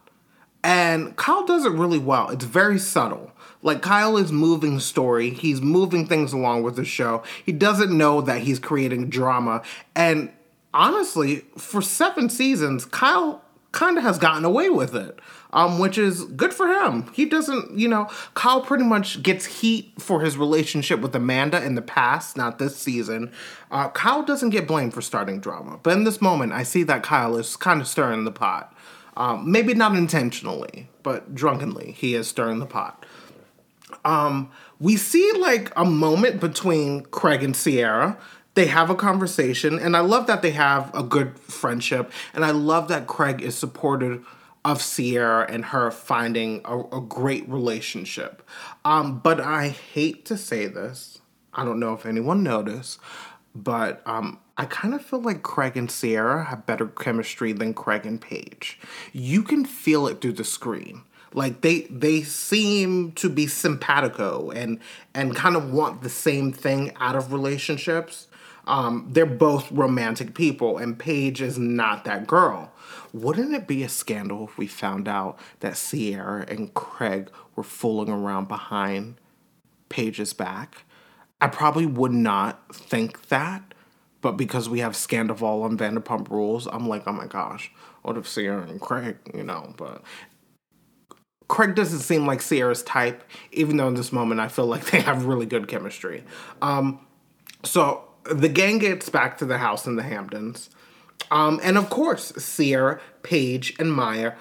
And Kyle does it really well. It's very subtle. Like Kyle is moving the story, he's moving things along with the show. He doesn't know that he's creating drama and honestly, for seven seasons, Kyle kind of has gotten away with it, um, which is good for him. He doesn't, you know, Kyle pretty much gets heat for his relationship with Amanda in the past, not this season. Uh, Kyle doesn't get blamed for starting drama, but in this moment, I see that Kyle is kind of stirring the pot. Um, maybe not intentionally, but drunkenly, he is stirring the pot. Um, we see like a moment between Craig and Ciara. they have a conversation and i love that they have a good friendship and i love that craig is supportive of Ciara and her finding a, a great relationship um, but i hate to say this i don't know if anyone noticed but um, I kind of feel like Craig and Ciara have better chemistry than Craig and Paige. You can feel it through the screen. Like they they seem to be simpatico and and kind of want the same thing out of relationships. Um, they're both romantic people, and Paige is not that girl. Wouldn't it be a scandal if we found out that Ciara and Craig were fooling around behind Paige's back? I probably would not think that, but because we have Scandoval and Vanderpump Rules, I'm like, oh my gosh, what if Ciara and Craig, you know? But Craig doesn't seem like Ciara's type, even though in this moment I feel like they have really good chemistry. Um, so the gang gets back to the house in the Hamptons. Um, and of course, Ciara, Paige, and Mya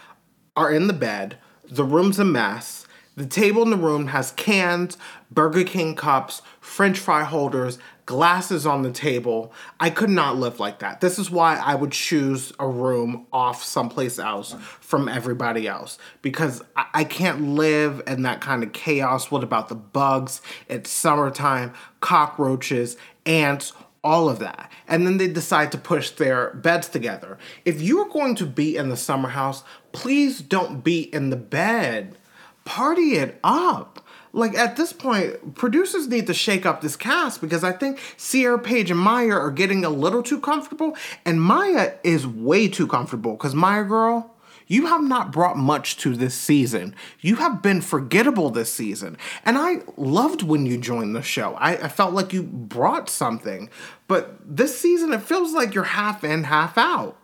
are in the bed. The room's a mess. The table in the room has cans, Burger King cups, French fry holders, glasses on the table. I could not live like that. This is why I would choose a room off someplace else from everybody else because I, I can't live in that kind of chaos. What about the bugs? It's summertime, cockroaches, ants, all of that. And then they decide to push their beds together. If you are going to be in the summer house, please don't be in the bed. Party it up. Like at this point, producers need to shake up this cast because I think Ciara Paige and Mya are getting a little too comfortable, and Mya is way too comfortable because Mya girl, you have not brought much to this season. You have been forgettable this season. And I loved when you joined the show. I, I, felt like you brought something. But this season, it feels like you're half in, half out.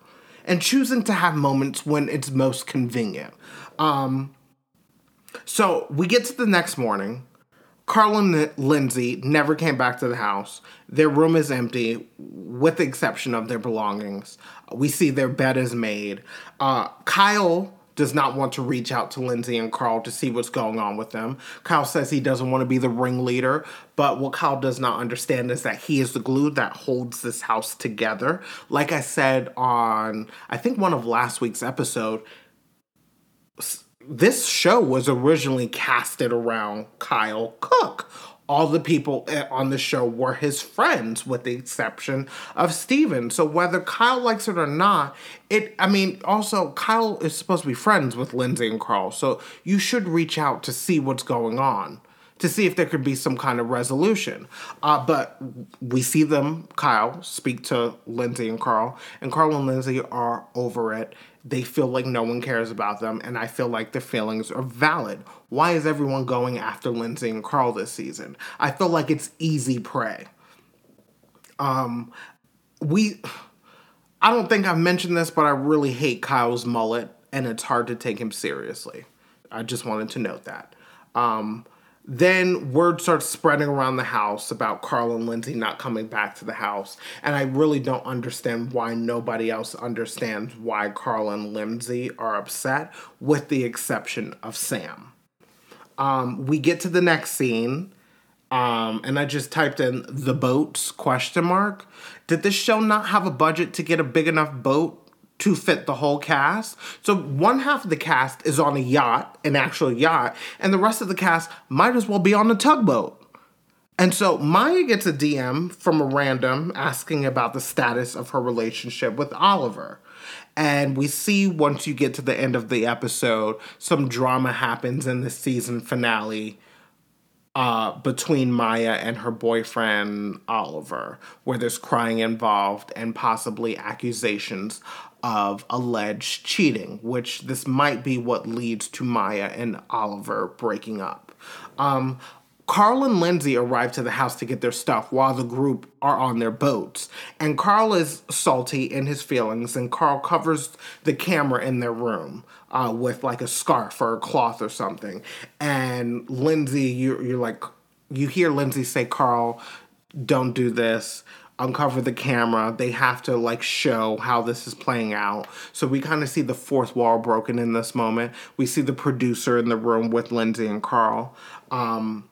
And choosing to have moments when it's most convenient. Um, so we get to the next morning. Carl and Lindsay never came back to the house. Their room is empty, with the exception of their belongings. We see their bed is made. Uh, Kyle does not want to reach out to Lindsay and Carl to see what's going on with them. Kyle says he doesn't want to be the ringleader, but what Kyle does not understand is that he is the glue that holds this house together. Like I said on, I think one of last week's episode, this show was originally casted around Kyle Cooke. All the people eh, on the show were his friends, with the exception of Steven. So whether Kyle likes it or not, it I mean, also Kyle is supposed to be friends with Lindsay and Carl, so you should reach out to see what's going on to see if there could be some kind of resolution. Uh, but we see them, Kyle, speak to Lindsay and Carl, and Carl and Lindsay are over it they feel like no one cares about them, and I feel like their feelings are valid. Why is everyone going after Lindsay and Carl this season? I feel like it's easy prey. Um, we, I don't think I've mentioned this, but I really hate Kyle's mullet, and it's hard to take him seriously. I just wanted to note that. Um, then word starts spreading around the house about Carl and Lindsay not coming back to the house. And I really don't understand why nobody else understands why Carl and Lindsay are upset, with the exception of Sam. Um, we get to the next scene. Um, and I just typed in the boats question mark. Did this show not have a budget to get a big enough boat to fit the whole cast. So one half of the cast is on a yacht, an actual yacht, and the rest of the cast might as well be on a tugboat. And so Mya gets a DM from a random asking about the status of her relationship with Oliver. And we see once you get to the end of the episode, some drama happens in the season finale uh, between Mya and her boyfriend Oliver, where there's crying involved and possibly accusations of alleged cheating, which this might be what leads to Mya and Oliver breaking up. Um, Carl and Lindsay arrive to the house to get their stuff while the group are on their boats. And Carl is salty in his feelings, and Carl covers the camera in their room uh, with like a scarf or a cloth or something. And Lindsay, you, you're like, you hear Lindsay say, Carl, don't do this uncover the camera. They have to like show how this is playing out. So we kind of see the fourth wall broken in this moment. We see the producer in the room with Lindsay and Carl. Um,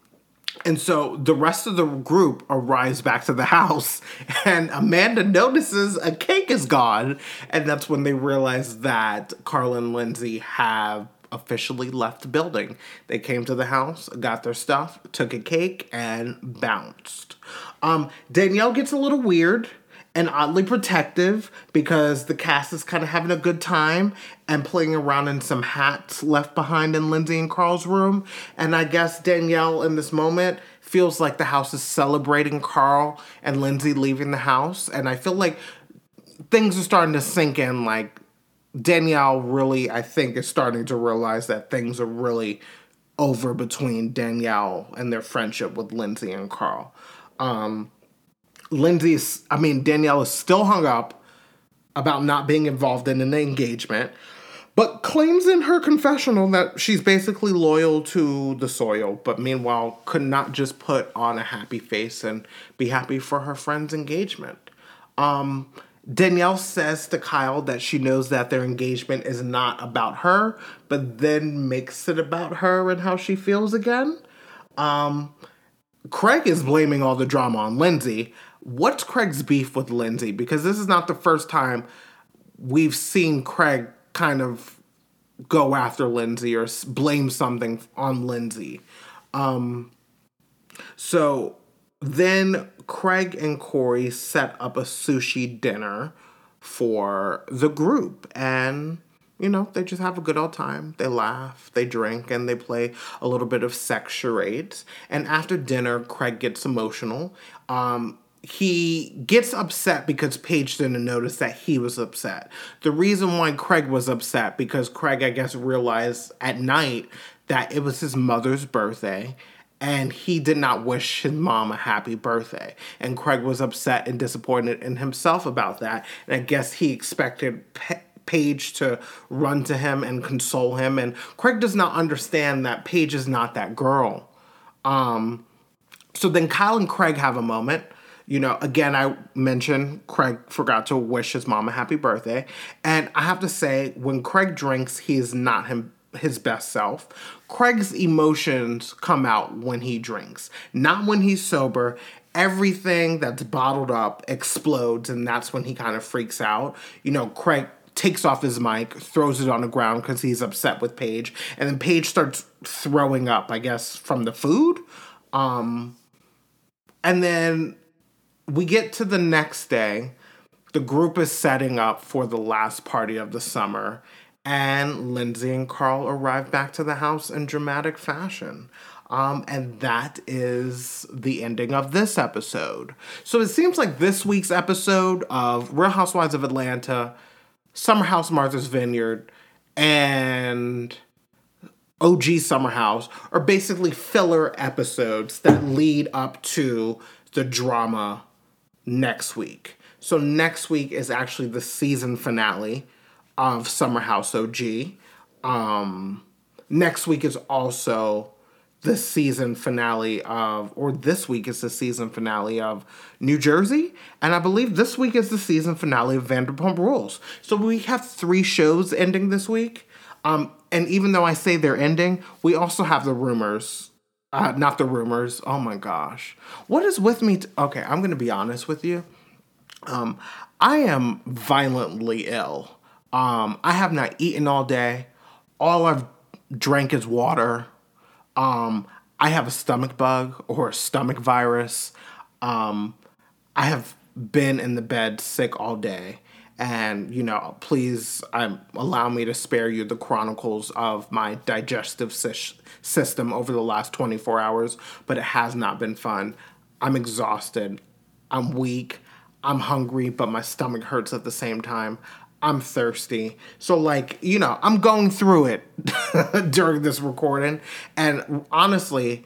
and so the rest of the group arrives back to the house, [LAUGHS] and Amanda notices a cake is gone. And that's when they realize that Carl and Lindsay have officially left the building. They came to the house, got their stuff, took a cake, and bounced. Um, Danielle gets a little weird and oddly protective because the cast is kind of having a good time and playing around in some hats left behind in Lindsay and Carl's room. And I guess Danielle in this moment feels like the house is celebrating Carl and Lindsay leaving the house. And I feel like things are starting to sink in. Like Danielle really, I think, is starting to realize that things are really over between Danielle and their friendship with Lindsay and Carl. Um, Lindsay's, I mean, Danielle is still hung up about not being involved in an engagement, but claims in her confessional that she's basically loyal to the soil, but meanwhile could not just put on a happy face and be happy for her friend's engagement. Um, Danielle says to Kyle that she knows that their engagement is not about her, but then makes it about her and how she feels again. Um, Craig is blaming all the drama on Lindsay. What's Craig's beef with Lindsay? Because this is not the first time we've seen Craig kind of go after Lindsay or blame something on Lindsay. Um, so then Craig and Corey set up a sushi dinner for the group. And you know, they just have a good old time. They laugh, they drink, and they play a little bit of sex charades. And after dinner, Craig gets emotional. Um, he gets upset because Paige didn't notice that he was upset. The reason why Craig was upset because Craig, I guess, realized at night that it was his mother's birthday and he did not wish his mom a happy birthday. And Craig was upset and disappointed in himself about that. And I guess he expected Paige to run to him and console him. And Craig does not understand that Paige is not that girl. Um, so then Kyle and Craig have a moment you know, again, I mentioned Craig forgot to wish his mom a happy birthday. And I have to say, when Craig drinks, he is not him his best self. Craig's emotions come out when he drinks, not when he's sober. Everything that's bottled up explodes, and that's when he kind of freaks out. You know, Craig takes off his mic, throws it on the ground because he's upset with Paige, and then Paige starts throwing up, I guess, from the food. Um, and then we get to the next day. The group is setting up for the last party of the summer, and Lindsay and Carl arrive back to the house in dramatic fashion. Um, and that is the ending of this episode. So it seems like this week's episode of Real Housewives of Atlanta, Summer House Martha's Vineyard, and OG Summer House are basically filler episodes that lead up to the drama next week. So next week is actually the season finale of Summer House OG. Um, next week is also the season finale of, or this week is the season finale of New Jersey. And I believe this week is the season finale of Vanderpump Rules. So we have three shows ending this week. Um, and even though I say they're ending, we also have the rumors uh, not the rumors. Oh my gosh. What is with me? T- okay, I'm going to be honest with you. Um, I am violently ill. Um, I have not eaten all day. All I've drank is water. Um, I have a stomach bug or a stomach virus. Um, I have been in the bed sick all day and you know please um, allow me to spare you the chronicles of my digestive system over the last 24 hours but it has not been fun. I'm exhausted. I'm weak. I'm hungry but my stomach hurts at the same time. I'm thirsty. So like you know i'm going through it [LAUGHS] during this recording. And honestly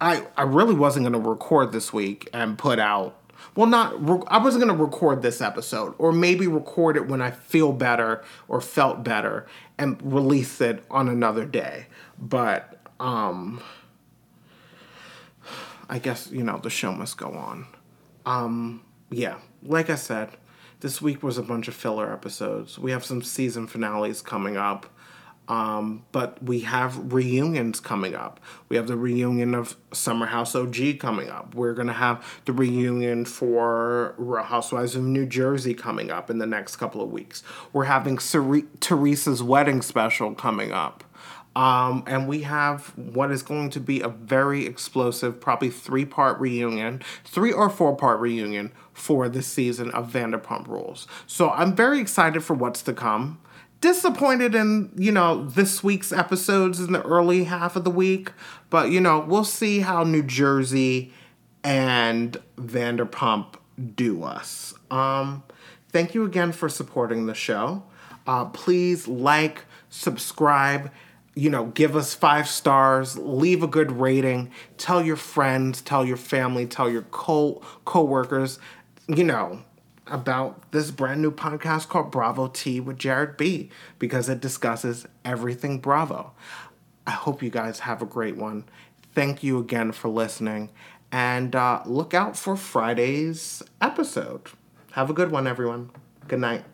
i i really wasn't going to record this week and put out well not i wasn't going to record this episode or maybe record it when i feel better or felt better and release it on another day. But um i guess you know the show must go on. Um yeah like i said this week was a bunch of filler episodes. We have some season finales coming up um, but we have reunions coming up. We have the reunion of Summer House OG coming up. We're going to have the reunion for Real Housewives of New Jersey coming up in the next couple of weeks. We're having Teresa's wedding special coming up. Um, and we have what is going to be a very explosive, probably three part reunion, three or four part reunion for the season of Vanderpump Rules. So I'm very excited for what's to come disappointed in you know this week's episodes in the early half of the week but you know we'll see how new jersey and vanderpump do us. Um thank you again for supporting the show. Uh please like subscribe you know give us five stars leave a good rating tell your friends tell your family tell your co co-workers you know about this brand new podcast called Bravo Tea with Jared B because it discusses everything Bravo. I hope you guys have a great one. Thank you again for listening and uh, look out for Friday's episode. Have a good one, everyone. Good night.